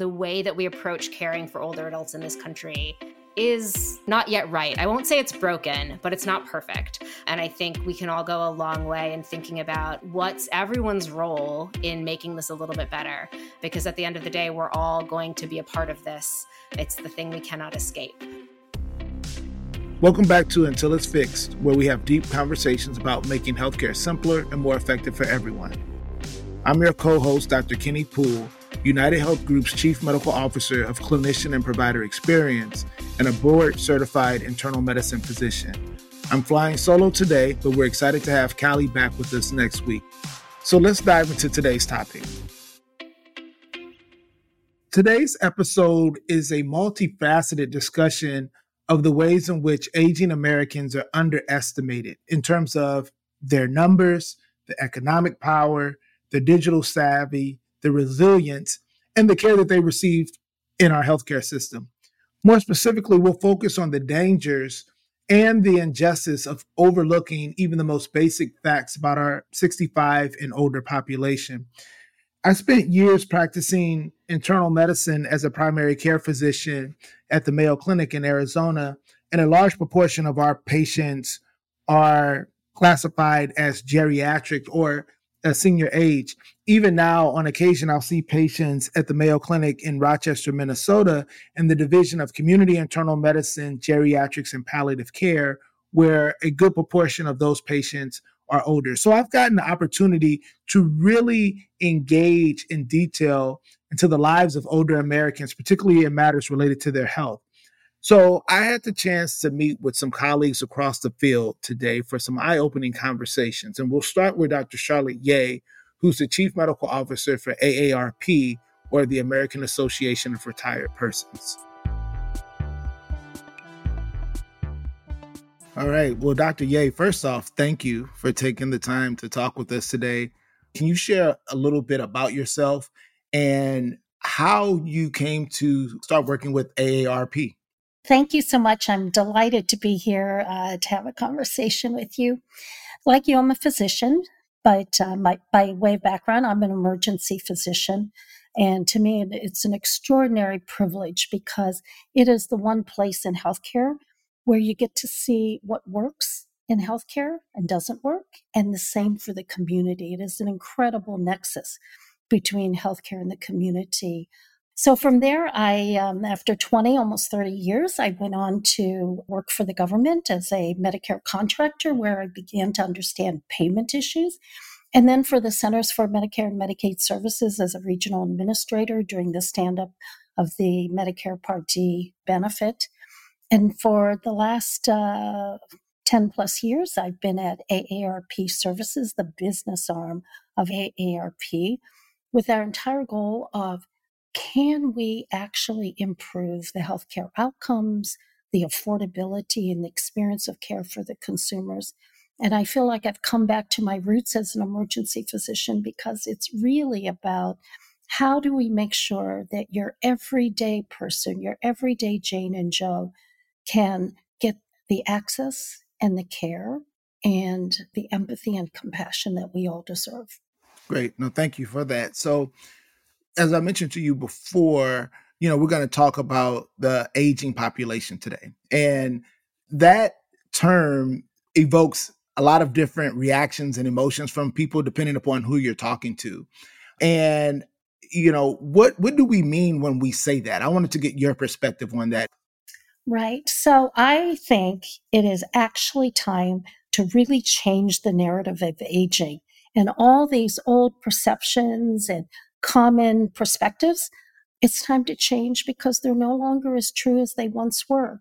the way that we approach caring for older adults in this country is not yet right. I won't say it's broken, but it's not perfect. And I think we can all go a long way in thinking about what's everyone's role in making this a little bit better. Because at the end of the day, we're all going to be a part of this. It's the thing we cannot escape. Welcome back to Until It's Fixed, where we have deep conversations about making healthcare simpler and more effective for everyone. I'm your co host, Dr. Kenny Poole United Health Group's Chief Medical Officer of Clinician and Provider Experience, and a board certified internal medicine physician. I'm flying solo today, but we're excited to have Callie back with us next week. So let's dive into today's topic. Today's episode is a multifaceted discussion of the ways in which aging Americans are underestimated in terms of their numbers, the economic power, the digital savvy, the resilience, and the care that they received in our healthcare system. More specifically, we'll focus on the dangers and the injustice of overlooking even the most basic facts about our 65 and older population. I spent years practicing internal medicine as a primary care physician at the Mayo Clinic in Arizona, and a large proportion of our patients are classified as geriatric or a senior age. Even now, on occasion, I'll see patients at the Mayo Clinic in Rochester, Minnesota, in the Division of Community Internal Medicine, Geriatrics, and Palliative Care, where a good proportion of those patients are older. So I've gotten the opportunity to really engage in detail into the lives of older Americans, particularly in matters related to their health. So I had the chance to meet with some colleagues across the field today for some eye-opening conversations. And we'll start with Dr. Charlotte Yeh, who's the Chief Medical Officer for AARP, or the American Association of Retired Persons. All right. Well, Dr. Yeh, first off, thank you for taking the time to talk with us today. Can you share a little bit about yourself and how you came to start working with AARP? Thank you so much. I'm delighted to be here uh, to have a conversation with you. Like you, I'm a physician, but uh, my, by way of background, I'm an emergency physician. And to me, it's an extraordinary privilege because it is the one place in healthcare where you get to see what works in healthcare and doesn't work, and the same for the community. It is an incredible nexus between healthcare and the community. So from there, I, um, after 20, almost 30 years, I went on to work for the government as a Medicare contractor, where I began to understand payment issues. And then for the Centers for Medicare and Medicaid Services as a regional administrator during the stand up of the Medicare Part D benefit. And for the last uh, 10 plus years, I've been at AARP Services, the business arm of AARP, with our entire goal of can we actually improve the healthcare outcomes, the affordability, and the experience of care for the consumers? And I feel like I've come back to my roots as an emergency physician because it's really about how do we make sure that your everyday person, your everyday Jane and Joe, can get the access and the care and the empathy and compassion that we all deserve. Great. No, thank you for that. So, as I mentioned to you before, you know, we're going to talk about the aging population today. And that term evokes a lot of different reactions and emotions from people depending upon who you're talking to. And you know, what what do we mean when we say that? I wanted to get your perspective on that. Right. So I think it is actually time to really change the narrative of aging and all these old perceptions and common perspectives, it's time to change because they're no longer as true as they once were.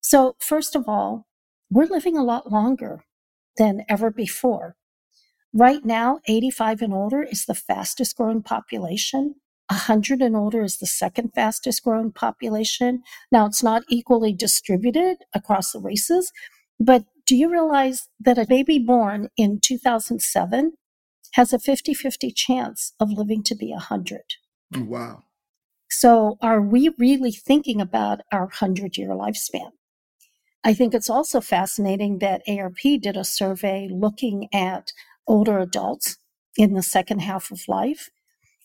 So, first of all, we're living a lot longer than ever before. Right now, 85 and older is the fastest growing population. 100 and older is the second fastest growing population. Now, it's not equally distributed across the races, but do you realize that a baby born in 2007 has a 50 50 chance of living to be 100. Wow. So, are we really thinking about our 100 year lifespan? I think it's also fascinating that AARP did a survey looking at older adults in the second half of life.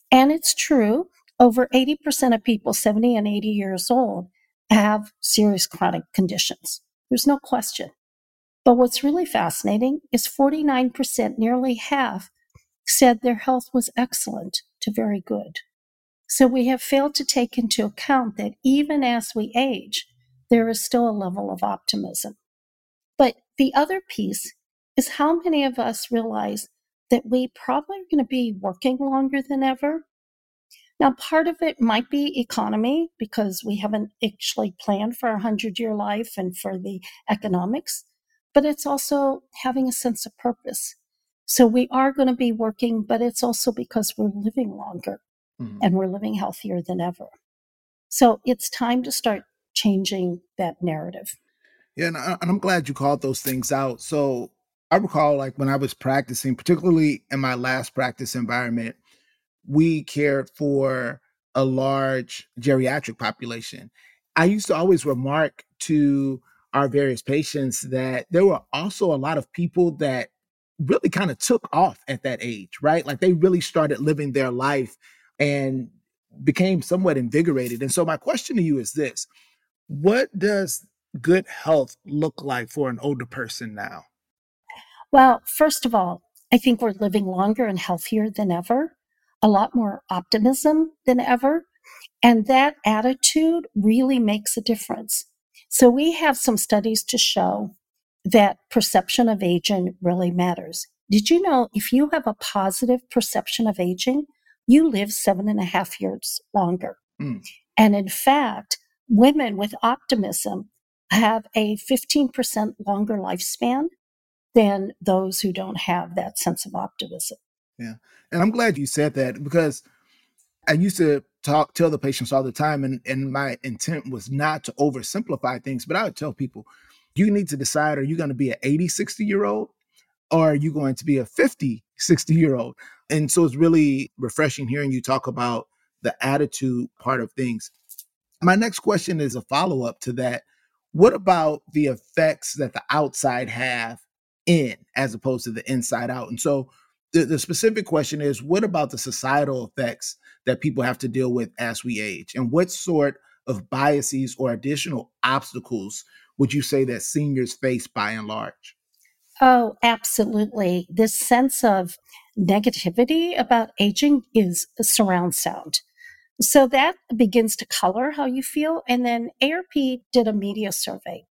And it's true, over 80% of people 70 and 80 years old have serious chronic conditions. There's no question. But what's really fascinating is 49%, nearly half, said their health was excellent to very good. So we have failed to take into account that even as we age, there is still a level of optimism. But the other piece is how many of us realize that we probably are going to be working longer than ever now, part of it might be economy because we haven't actually planned for a 100 year life and for the economics, but it's also having a sense of purpose. So we are going to be working, but it's also because we're living longer mm-hmm. and we're living healthier than ever. So it's time to start changing that narrative. Yeah, and, I, and I'm glad you called those things out. So I recall, like, when I was practicing, particularly in my last practice environment, we cared for a large geriatric population. I used to always remark to our various patients that there were also a lot of people that really kind of took off at that age, right? Like they really started living their life and became somewhat invigorated. And so, my question to you is this What does good health look like for an older person now? Well, first of all, I think we're living longer and healthier than ever a lot more optimism than ever. And that attitude really makes a difference. So we have some studies to show that perception of aging really matters. Did you know if you have a positive perception of aging, you live seven and a half years longer? Mm. And in fact, women with optimism have a 15% longer lifespan than those who don't have that sense of optimism. Yeah. And I'm glad you said that because I used to talk tell the patients all the time and, and my intent was not to oversimplify things, but I would tell people, you need to decide are you going to be an 80, 60 year old or are you going to be a 50, 60 year old? And so it's really refreshing hearing you talk about the attitude part of things. My next question is a follow up to that. What about the effects that the outside have in as opposed to the inside out? And so the, the specific question is what about the societal effects that people have to deal with as we age? And what sort of biases or additional obstacles would you say that seniors face by and large? Oh, absolutely. This sense of negativity about aging is surround sound. So that begins to color how you feel. And then AARP did a media survey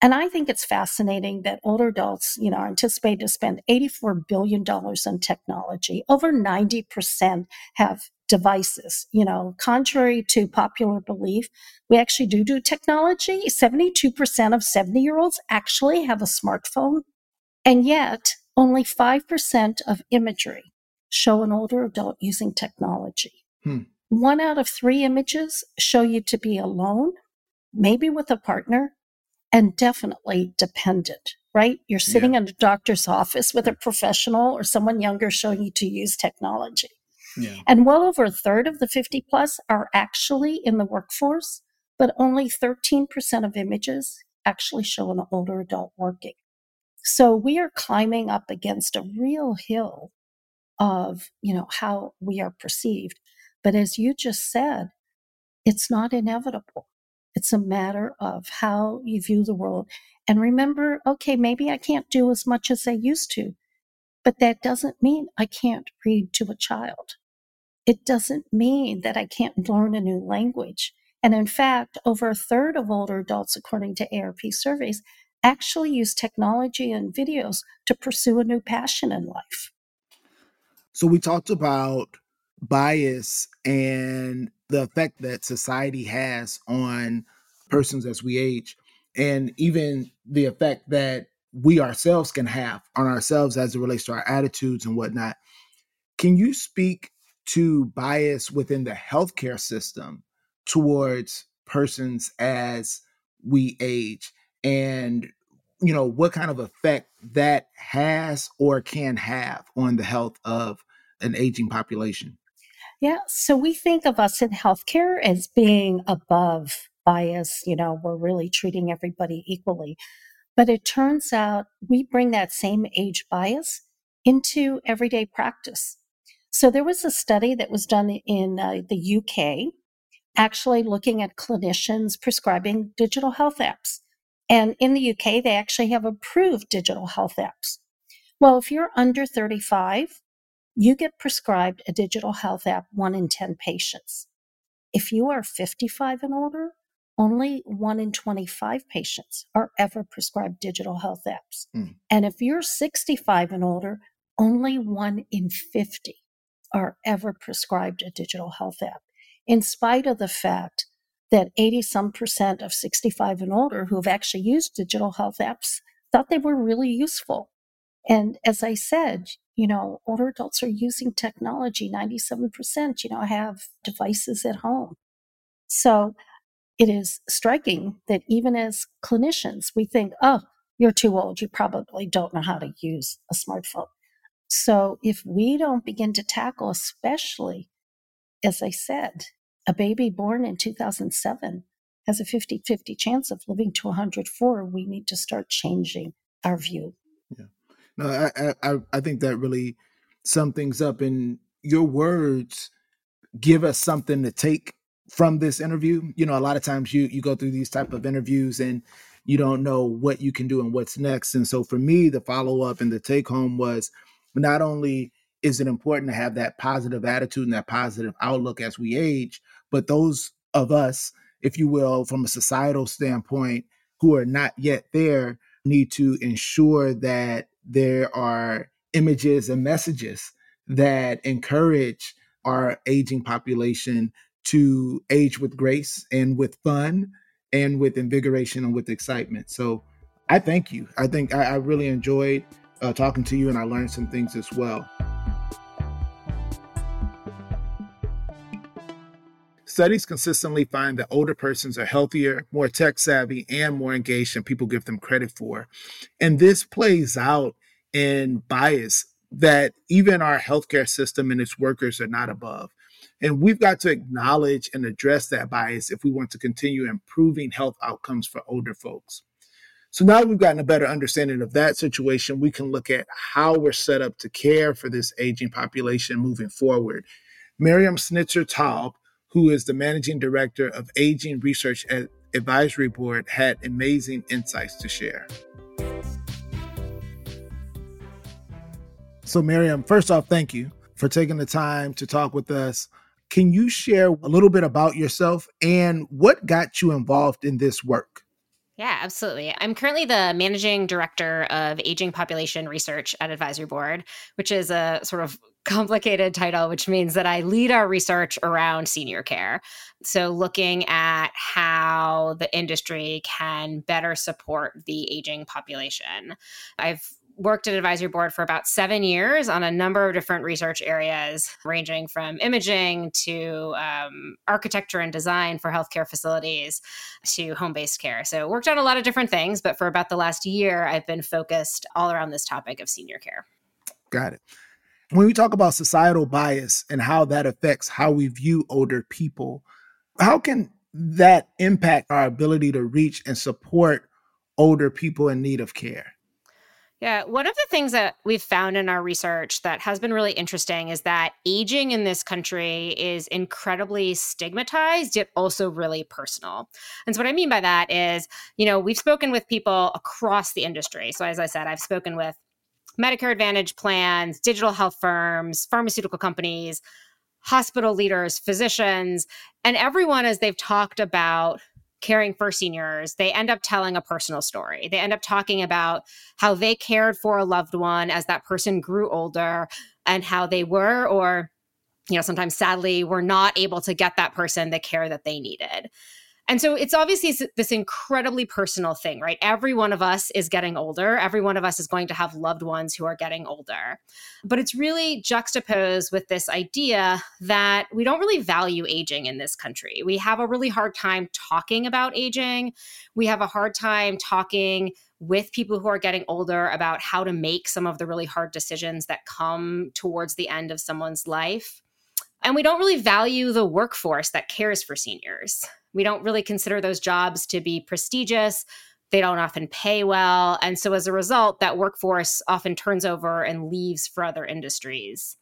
and I think it's fascinating that older adults, you know, are anticipated to spend $84 billion on technology. Over 90% have devices, you know, contrary to popular belief. We actually do do technology. 72% of 70 year olds actually have a smartphone. And yet only 5% of imagery show an older adult using technology. Hmm. One out of three images show you to be alone, maybe with a partner, and definitely dependent, right? You're sitting yeah. in a doctor's office with a professional or someone younger showing you to use technology. Yeah. And well over a third of the 50 plus are actually in the workforce, but only 13% of images actually show an older adult working. So we are climbing up against a real hill of, you know, how we are perceived. But as you just said, it's not inevitable. It's a matter of how you view the world. And remember, okay, maybe I can't do as much as I used to, but that doesn't mean I can't read to a child. It doesn't mean that I can't learn a new language. And in fact, over a third of older adults, according to AARP surveys, actually use technology and videos to pursue a new passion in life. So we talked about bias and the effect that society has on persons as we age, and even the effect that we ourselves can have on ourselves as it relates to our attitudes and whatnot. Can you speak to bias within the healthcare system towards persons as we age and you know what kind of effect that has or can have on the health of an aging population yeah. So we think of us in healthcare as being above bias. You know, we're really treating everybody equally. But it turns out we bring that same age bias into everyday practice. So there was a study that was done in uh, the UK, actually looking at clinicians prescribing digital health apps. And in the UK, they actually have approved digital health apps. Well, if you're under 35, you get prescribed a digital health app one in 10 patients. If you are 55 and older, only one in 25 patients are ever prescribed digital health apps. Mm. And if you're 65 and older, only one in 50 are ever prescribed a digital health app, in spite of the fact that 80 some percent of 65 and older who have actually used digital health apps thought they were really useful. And as I said, you know, older adults are using technology. 97%, you know, have devices at home. So it is striking that even as clinicians, we think, oh, you're too old. You probably don't know how to use a smartphone. So if we don't begin to tackle, especially, as I said, a baby born in 2007 has a 50 50 chance of living to 104, we need to start changing our view. Yeah. No, I, I, I think that really sum things up. And your words give us something to take from this interview. You know, a lot of times you you go through these type of interviews and you don't know what you can do and what's next. And so for me, the follow up and the take home was not only is it important to have that positive attitude and that positive outlook as we age, but those of us, if you will, from a societal standpoint, who are not yet there, need to ensure that there are images and messages that encourage our aging population to age with grace and with fun and with invigoration and with excitement. So I thank you. I think I, I really enjoyed uh, talking to you and I learned some things as well. Studies consistently find that older persons are healthier, more tech savvy, and more engaged than people give them credit for. And this plays out in bias that even our healthcare system and its workers are not above. And we've got to acknowledge and address that bias if we want to continue improving health outcomes for older folks. So now we've gotten a better understanding of that situation, we can look at how we're set up to care for this aging population moving forward. Miriam Snitzer Taub who is the managing director of Aging Research Advisory Board, had amazing insights to share. So, Miriam, first off, thank you for taking the time to talk with us. Can you share a little bit about yourself and what got you involved in this work? Yeah, absolutely. I'm currently the managing director of aging population research at Advisory Board, which is a sort of complicated title, which means that I lead our research around senior care. So, looking at how the industry can better support the aging population. I've worked at advisory board for about seven years on a number of different research areas, ranging from imaging to um, architecture and design for healthcare facilities to home based care. So, worked on a lot of different things, but for about the last year, I've been focused all around this topic of senior care. Got it when we talk about societal bias and how that affects how we view older people, how can that impact our ability to reach and support older people in need of care? Yeah, one of the things that we've found in our research that has been really interesting is that aging in this country is incredibly stigmatized, yet also really personal. And so, what I mean by that is, you know, we've spoken with people across the industry. So, as I said, I've spoken with Medicare Advantage plans, digital health firms, pharmaceutical companies, hospital leaders, physicians, and everyone as they've talked about caring for seniors, they end up telling a personal story. They end up talking about how they cared for a loved one as that person grew older and how they were or you know sometimes sadly were not able to get that person the care that they needed. And so it's obviously this incredibly personal thing, right? Every one of us is getting older. Every one of us is going to have loved ones who are getting older. But it's really juxtaposed with this idea that we don't really value aging in this country. We have a really hard time talking about aging. We have a hard time talking with people who are getting older about how to make some of the really hard decisions that come towards the end of someone's life. And we don't really value the workforce that cares for seniors. We don't really consider those jobs to be prestigious. They don't often pay well. And so as a result, that workforce often turns over and leaves for other industries.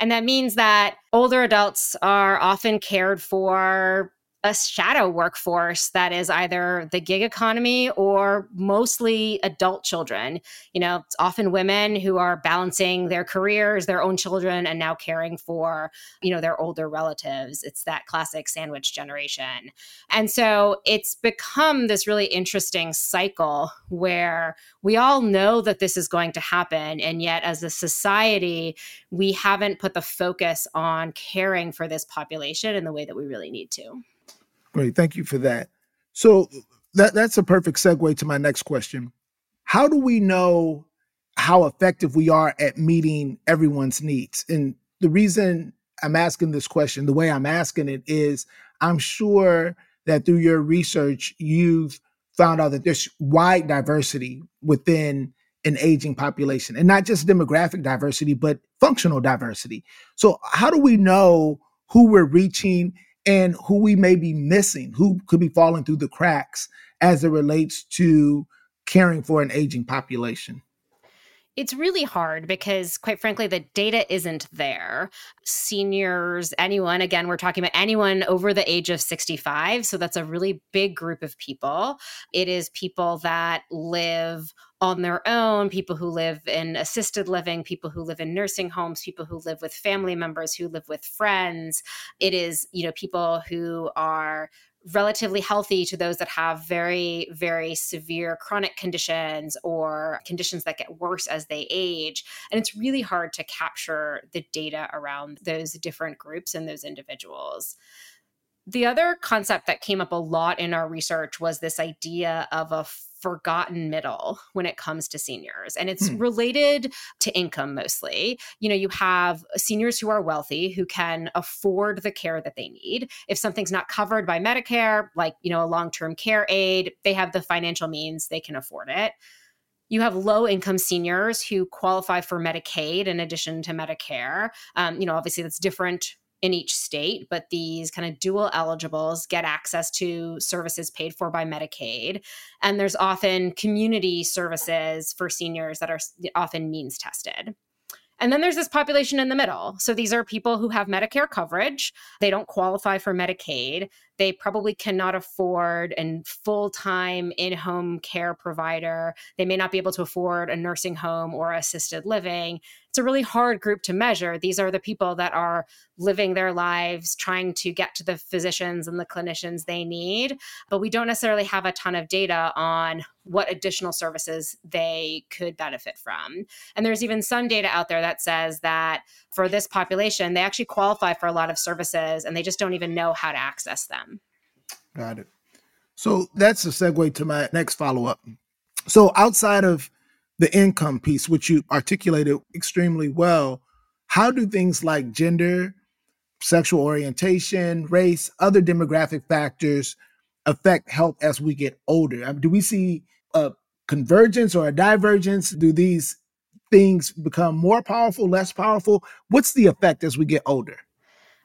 And that means that older adults are often cared for a shadow workforce that is either the gig economy or mostly adult children. You know, it's often women who are balancing their careers, their own children, and now caring for, you know, their older relatives. It's that classic sandwich generation. And so it's become this really interesting cycle where we all know that this is going to happen. And yet, as a society, we haven't put the focus on caring for this population in the way that we really need to. Great. Thank you for that. So that that's a perfect segue to my next question. How do we know how effective we are at meeting everyone's needs? And the reason I'm asking this question, the way I'm asking it is I'm sure that through your research, you've found out that there's wide diversity within an aging population and not just demographic diversity, but functional diversity. So, how do we know who we're reaching and who we may be missing, who could be falling through the cracks as it relates to caring for an aging population? It's really hard because, quite frankly, the data isn't there. Seniors, anyone, again, we're talking about anyone over the age of 65. So that's a really big group of people. It is people that live on their own, people who live in assisted living, people who live in nursing homes, people who live with family members, who live with friends. It is, you know, people who are relatively healthy to those that have very, very severe chronic conditions or conditions that get worse as they age. And it's really hard to capture the data around those different groups and those individuals. The other concept that came up a lot in our research was this idea of a forgotten middle when it comes to seniors. And it's hmm. related to income mostly. You know, you have seniors who are wealthy who can afford the care that they need. If something's not covered by Medicare, like, you know, a long term care aid, they have the financial means, they can afford it. You have low income seniors who qualify for Medicaid in addition to Medicare. Um, you know, obviously that's different in each state, but these kind of dual eligibles get access to services paid for by Medicaid. And there's often community services for seniors that are often means tested. And then there's this population in the middle. So these are people who have Medicare coverage. They don't qualify for Medicaid. They probably cannot afford a full time in home care provider. They may not be able to afford a nursing home or assisted living it's a really hard group to measure. These are the people that are living their lives trying to get to the physicians and the clinicians they need, but we don't necessarily have a ton of data on what additional services they could benefit from. And there's even some data out there that says that for this population, they actually qualify for a lot of services and they just don't even know how to access them. Got it. So that's a segue to my next follow up. So outside of the income piece, which you articulated extremely well, how do things like gender, sexual orientation, race, other demographic factors affect health as we get older? I mean, do we see a convergence or a divergence? Do these things become more powerful, less powerful? What's the effect as we get older?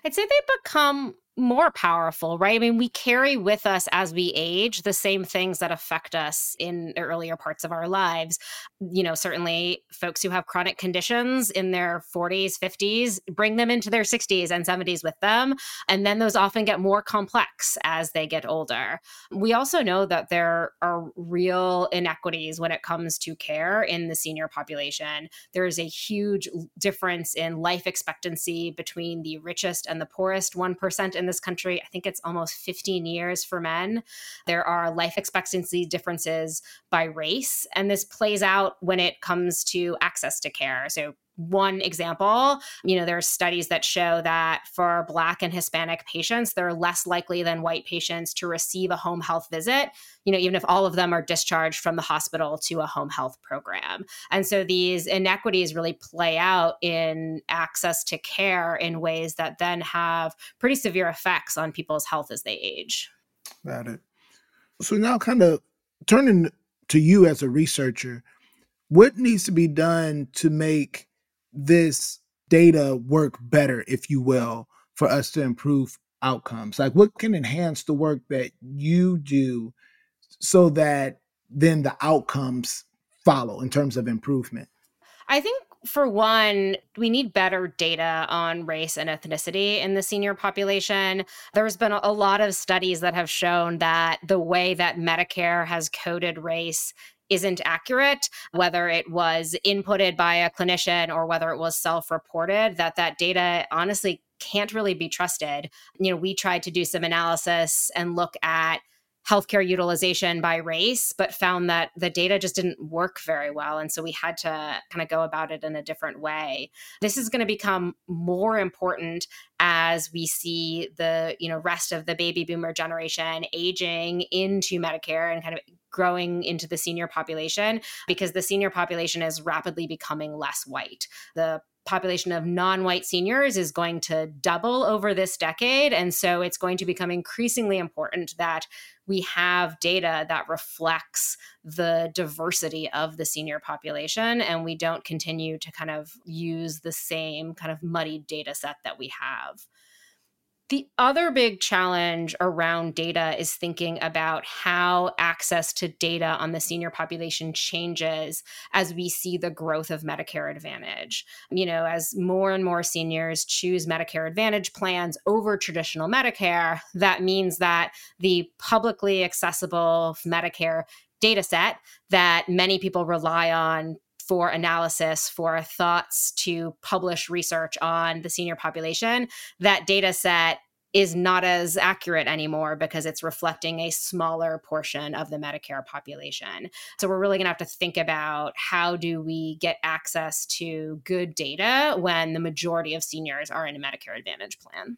I'd say they become more powerful, right? I mean, we carry with us as we age the same things that affect us in earlier parts of our lives. You know, certainly folks who have chronic conditions in their 40s, 50s, bring them into their 60s and 70s with them. And then those often get more complex as they get older. We also know that there are real inequities when it comes to care in the senior population. There is a huge difference in life expectancy between the richest and the poorest 1% in this country. I think it's almost 15 years for men. There are life expectancy differences by race, and this plays out when it comes to access to care. So one example, you know, there are studies that show that for Black and Hispanic patients, they're less likely than white patients to receive a home health visit, you know, even if all of them are discharged from the hospital to a home health program. And so these inequities really play out in access to care in ways that then have pretty severe effects on people's health as they age. Got it. So now, kind of turning to you as a researcher, what needs to be done to make this data work better, if you will, for us to improve outcomes? Like, what can enhance the work that you do so that then the outcomes follow in terms of improvement? I think for one, we need better data on race and ethnicity in the senior population. There's been a lot of studies that have shown that the way that Medicare has coded race isn't accurate whether it was inputted by a clinician or whether it was self-reported that that data honestly can't really be trusted. You know we tried to do some analysis and look at healthcare utilization by race, but found that the data just didn't work very well. And so we had to kind of go about it in a different way. This is going to become more important as we see the you know rest of the baby boomer generation aging into Medicare and kind of growing into the senior population because the senior population is rapidly becoming less white. The population of non-white seniors is going to double over this decade and so it's going to become increasingly important that we have data that reflects the diversity of the senior population and we don't continue to kind of use the same kind of muddied data set that we have the other big challenge around data is thinking about how access to data on the senior population changes as we see the growth of Medicare Advantage. You know, as more and more seniors choose Medicare Advantage plans over traditional Medicare, that means that the publicly accessible Medicare data set that many people rely on for analysis for thoughts to publish research on the senior population, that data set is not as accurate anymore because it's reflecting a smaller portion of the Medicare population. So we're really going to have to think about how do we get access to good data when the majority of seniors are in a Medicare Advantage plan.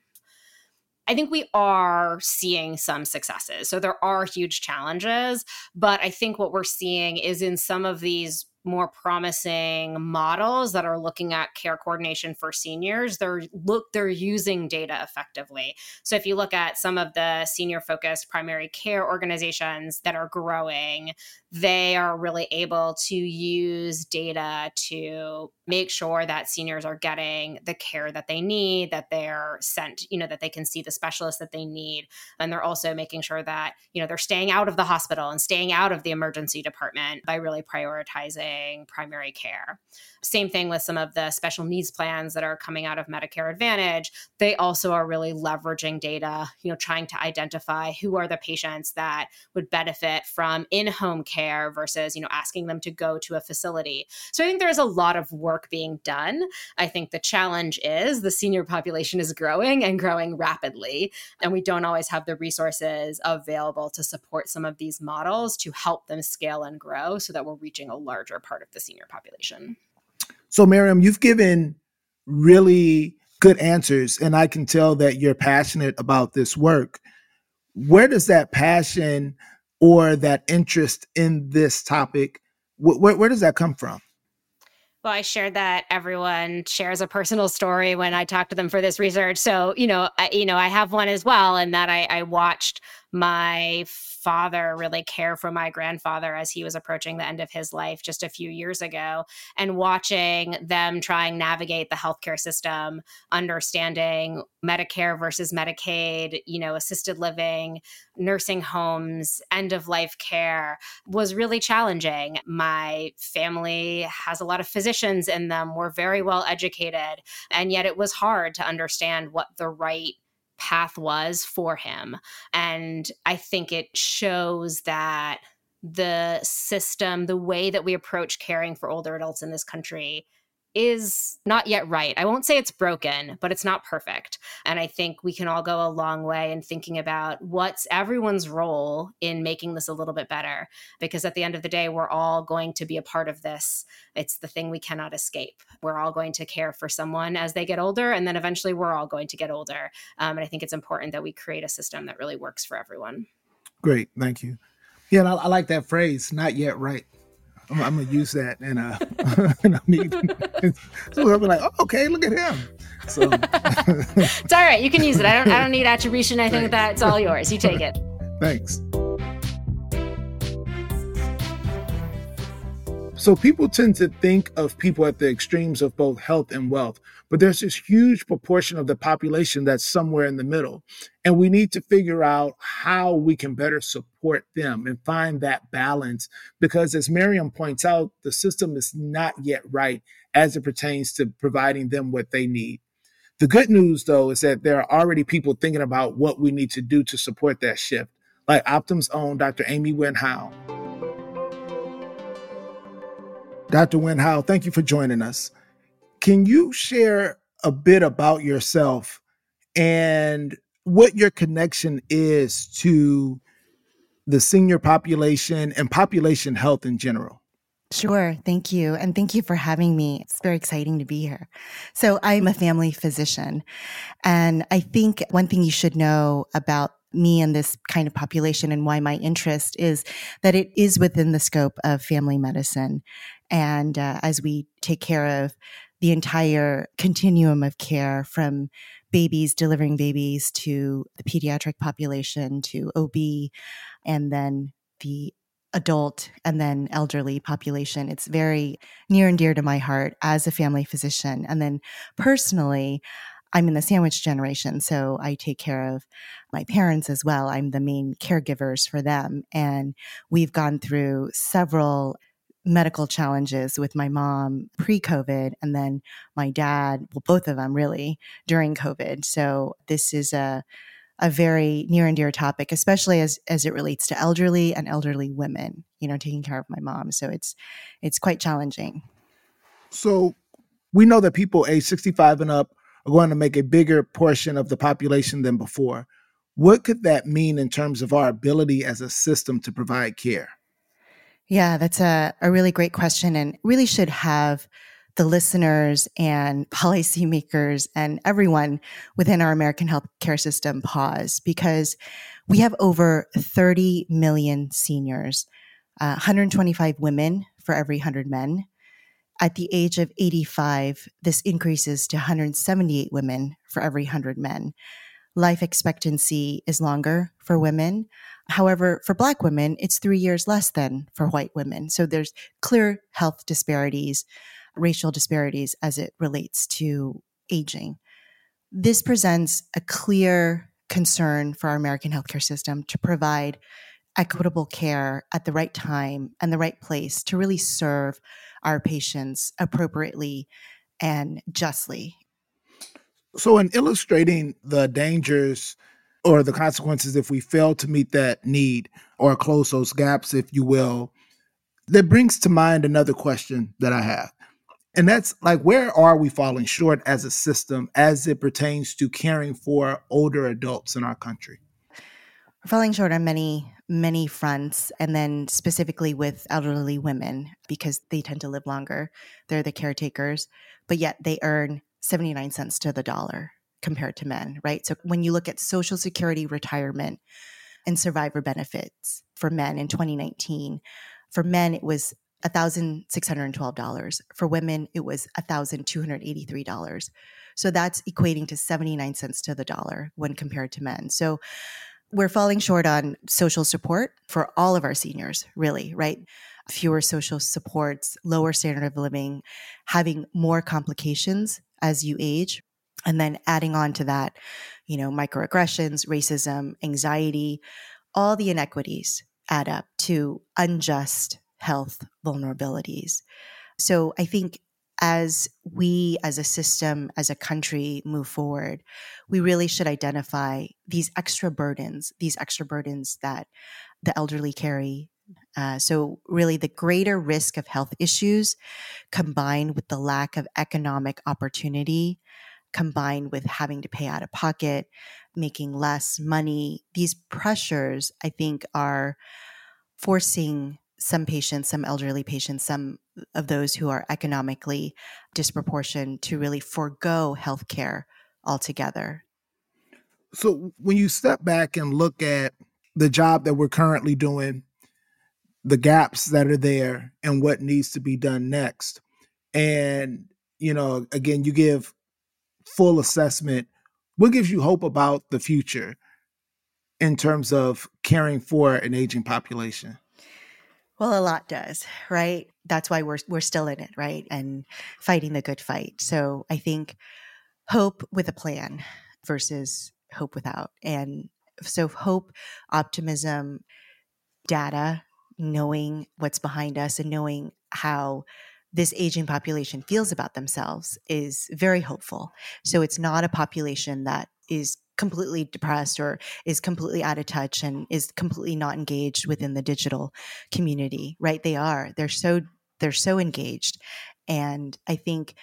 I think we are seeing some successes. So there are huge challenges, but I think what we're seeing is in some of these more promising models that are looking at care coordination for seniors they're look they're using data effectively. So if you look at some of the senior focused primary care organizations that are growing they are really able to use data to make sure that seniors are getting the care that they need that they're sent you know that they can see the specialist that they need. And they're also making sure that you know they're staying out of the hospital and staying out of the emergency department by really prioritizing primary care. Same thing with some of the special needs plans that are coming out of Medicare Advantage. They also are really leveraging data, you know, trying to identify who are the patients that would benefit from in-home care versus, you know, asking them to go to a facility. So I think there's a lot of work being done. I think the challenge is the senior population is growing and growing rapidly, and we don't always have the resources available to support some of these models to help them scale and grow so that we're reaching a larger part of the senior population. So, Miriam, you've given really good answers, and I can tell that you're passionate about this work. Where does that passion or that interest in this topic, where, where does that come from? Well, I shared that everyone shares a personal story when I talk to them for this research. So, you know, I, you know, I have one as well, and that I, I watched my father really care for my grandfather as he was approaching the end of his life just a few years ago and watching them try and navigate the healthcare system understanding medicare versus medicaid you know assisted living nursing homes end of life care was really challenging. My family has a lot of physicians in them we're very well educated and yet it was hard to understand what the right path was for him. And I think it shows that the system, the way that we approach caring for older adults in this country is not yet right. I won't say it's broken, but it's not perfect. And I think we can all go a long way in thinking about what's everyone's role in making this a little bit better. Because at the end of the day, we're all going to be a part of this. It's the thing we cannot escape. We're all going to care for someone as they get older, and then eventually we're all going to get older. Um, and I think it's important that we create a system that really works for everyone. Great. Thank you. Yeah, I, I like that phrase, not yet right. I'm, I'm gonna use that in a, in a meeting. so I'll be like, oh, okay, look at him. So it's all right. You can use it. I don't. I don't need attribution. I think that it's all yours. You take it. Thanks. So people tend to think of people at the extremes of both health and wealth, but there's this huge proportion of the population that's somewhere in the middle. And we need to figure out how we can better support them and find that balance. Because as Miriam points out, the system is not yet right as it pertains to providing them what they need. The good news, though, is that there are already people thinking about what we need to do to support that shift, like Optum's own Dr. Amy Hao. Dr. Hao, thank you for joining us. Can you share a bit about yourself and what your connection is to the senior population and population health in general? Sure. Thank you. And thank you for having me. It's very exciting to be here. So I'm a family physician. And I think one thing you should know about me and this kind of population and why my interest is that it is within the scope of family medicine. And uh, as we take care of the entire continuum of care from babies, delivering babies to the pediatric population to OB, and then the adult and then elderly population. It's very near and dear to my heart as a family physician. And then personally, I'm in the sandwich generation, so I take care of my parents as well. I'm the main caregivers for them. And we've gone through several medical challenges with my mom pre COVID and then my dad, well, both of them really during COVID. So this is a a very near and dear topic, especially as as it relates to elderly and elderly women. You know, taking care of my mom, so it's it's quite challenging. So we know that people age 65 and up are going to make a bigger portion of the population than before. What could that mean in terms of our ability as a system to provide care? Yeah, that's a, a really great question and really should have the listeners and policymakers and everyone within our American healthcare system pause because we have over 30 million seniors, uh, 125 women for every 100 men. At the age of 85, this increases to 178 women for every 100 men. Life expectancy is longer for women. However, for Black women, it's three years less than for white women. So there's clear health disparities racial disparities as it relates to aging. This presents a clear concern for our American healthcare system to provide equitable care at the right time and the right place to really serve our patients appropriately and justly. So, in illustrating the dangers or the consequences if we fail to meet that need or close those gaps, if you will, that brings to mind another question that I have. And that's like, where are we falling short as a system as it pertains to caring for older adults in our country? We're falling short on many, many fronts, and then specifically with elderly women because they tend to live longer. They're the caretakers, but yet they earn 79 cents to the dollar compared to men, right? So when you look at Social Security retirement and survivor benefits for men in 2019, for men, it was $1,612. For women, it was $1,283. So that's equating to 79 cents to the dollar when compared to men. So we're falling short on social support for all of our seniors, really, right? Fewer social supports, lower standard of living, having more complications as you age. And then adding on to that, you know, microaggressions, racism, anxiety, all the inequities add up to unjust health vulnerabilities. So I think as we as a system, as a country move forward, we really should identify these extra burdens, these extra burdens that the elderly carry. Uh, so, really, the greater risk of health issues combined with the lack of economic opportunity, combined with having to pay out of pocket, making less money, these pressures, I think, are forcing some patients, some elderly patients, some of those who are economically disproportionate to really forego healthcare altogether. So when you step back and look at the job that we're currently doing, the gaps that are there and what needs to be done next, and you know, again, you give full assessment. What gives you hope about the future in terms of caring for an aging population? Well, a lot does, right? That's why we're we're still in it, right? And fighting the good fight. So I think hope with a plan versus hope without. And so, hope, optimism, data, knowing what's behind us, and knowing how this aging population feels about themselves is very hopeful. So, it's not a population that is completely depressed or is completely out of touch and is completely not engaged within the digital community right? They are. They're so they're so engaged. And i think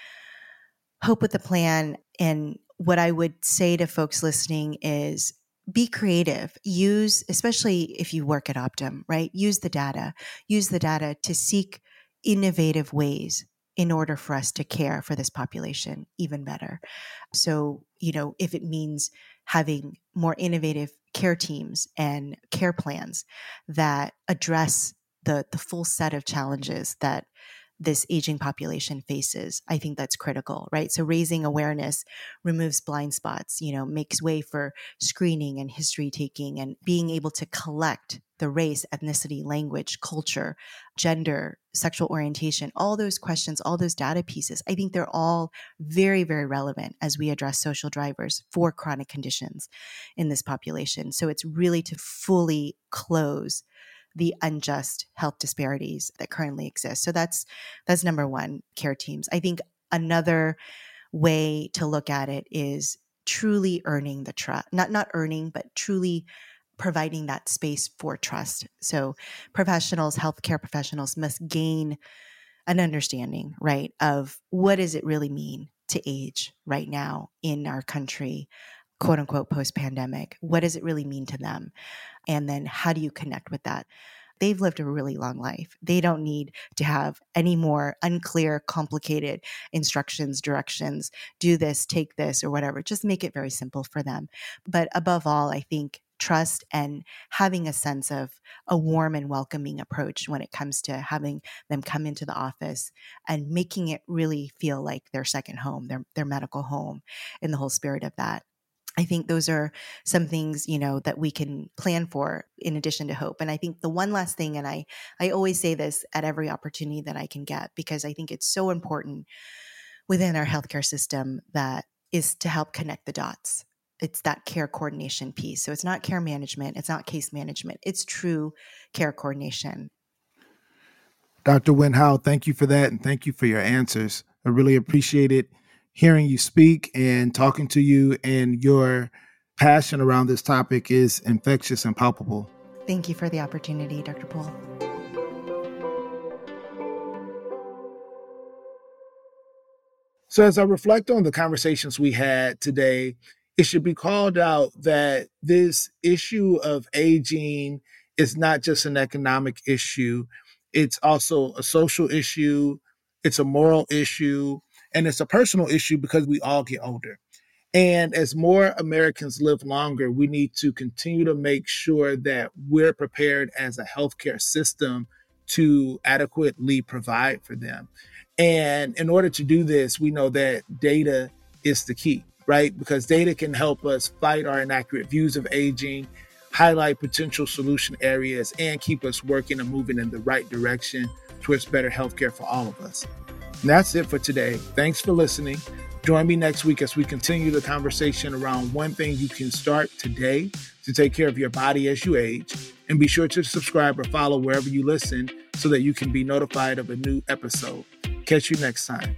hope with the plan. And what I would say to folks listening is be creative. Use, especially if you work at Optum, right? Use the data. Use the data to seek innovative ways in order for us to care for this population even better. So, you know, if it means having more innovative care teams and care plans that address the the full set of challenges that this aging population faces. I think that's critical, right? So raising awareness removes blind spots, you know, makes way for screening and history taking and being able to collect the race, ethnicity, language, culture, gender, sexual orientation, all those questions, all those data pieces. I think they're all very, very relevant as we address social drivers for chronic conditions in this population. So it's really to fully close the unjust health disparities that currently exist. So that's that's number 1 care teams. I think another way to look at it is truly earning the trust not not earning but truly providing that space for trust so professionals healthcare professionals must gain an understanding right of what does it really mean to age right now in our country quote unquote post pandemic what does it really mean to them and then how do you connect with that? They've lived a really long life. They don't need to have any more unclear, complicated instructions, directions, do this, take this, or whatever. Just make it very simple for them. But above all, I think trust and having a sense of a warm and welcoming approach when it comes to having them come into the office and making it really feel like their second home, their their medical home in the whole spirit of that. I think those are some things, you know, that we can plan for in addition to hope. And I think the one last thing, and I, I always say this at every opportunity that I can get, because I think it's so important within our healthcare system that is to help connect the dots. It's that care coordination piece. So it's not care management, it's not case management, it's true care coordination. Dr. Wen Hao, thank you for that. And thank you for your answers. I really appreciate it hearing you speak and talking to you and your passion around this topic is infectious and palpable. Thank you for the opportunity, Dr. Poole. So, as I reflect on the conversations we had today, it should be called out that this issue of aging is not just an economic issue, it's also a social issue, it's a moral issue, and it's a personal issue because we all get older. And as more Americans live longer, we need to continue to make sure that we're prepared as a healthcare system to adequately provide for them. And in order to do this, we know that data is the key, right? Because data can help us fight our inaccurate views of aging, highlight potential solution areas, and keep us working and moving in the right direction towards better healthcare for all of us. And that's it for today. Thanks for listening. Join me next week as we continue the conversation around one thing you can start today to take care of your body as you age. And be sure to subscribe or follow wherever you listen so that you can be notified of a new episode. Catch you next time.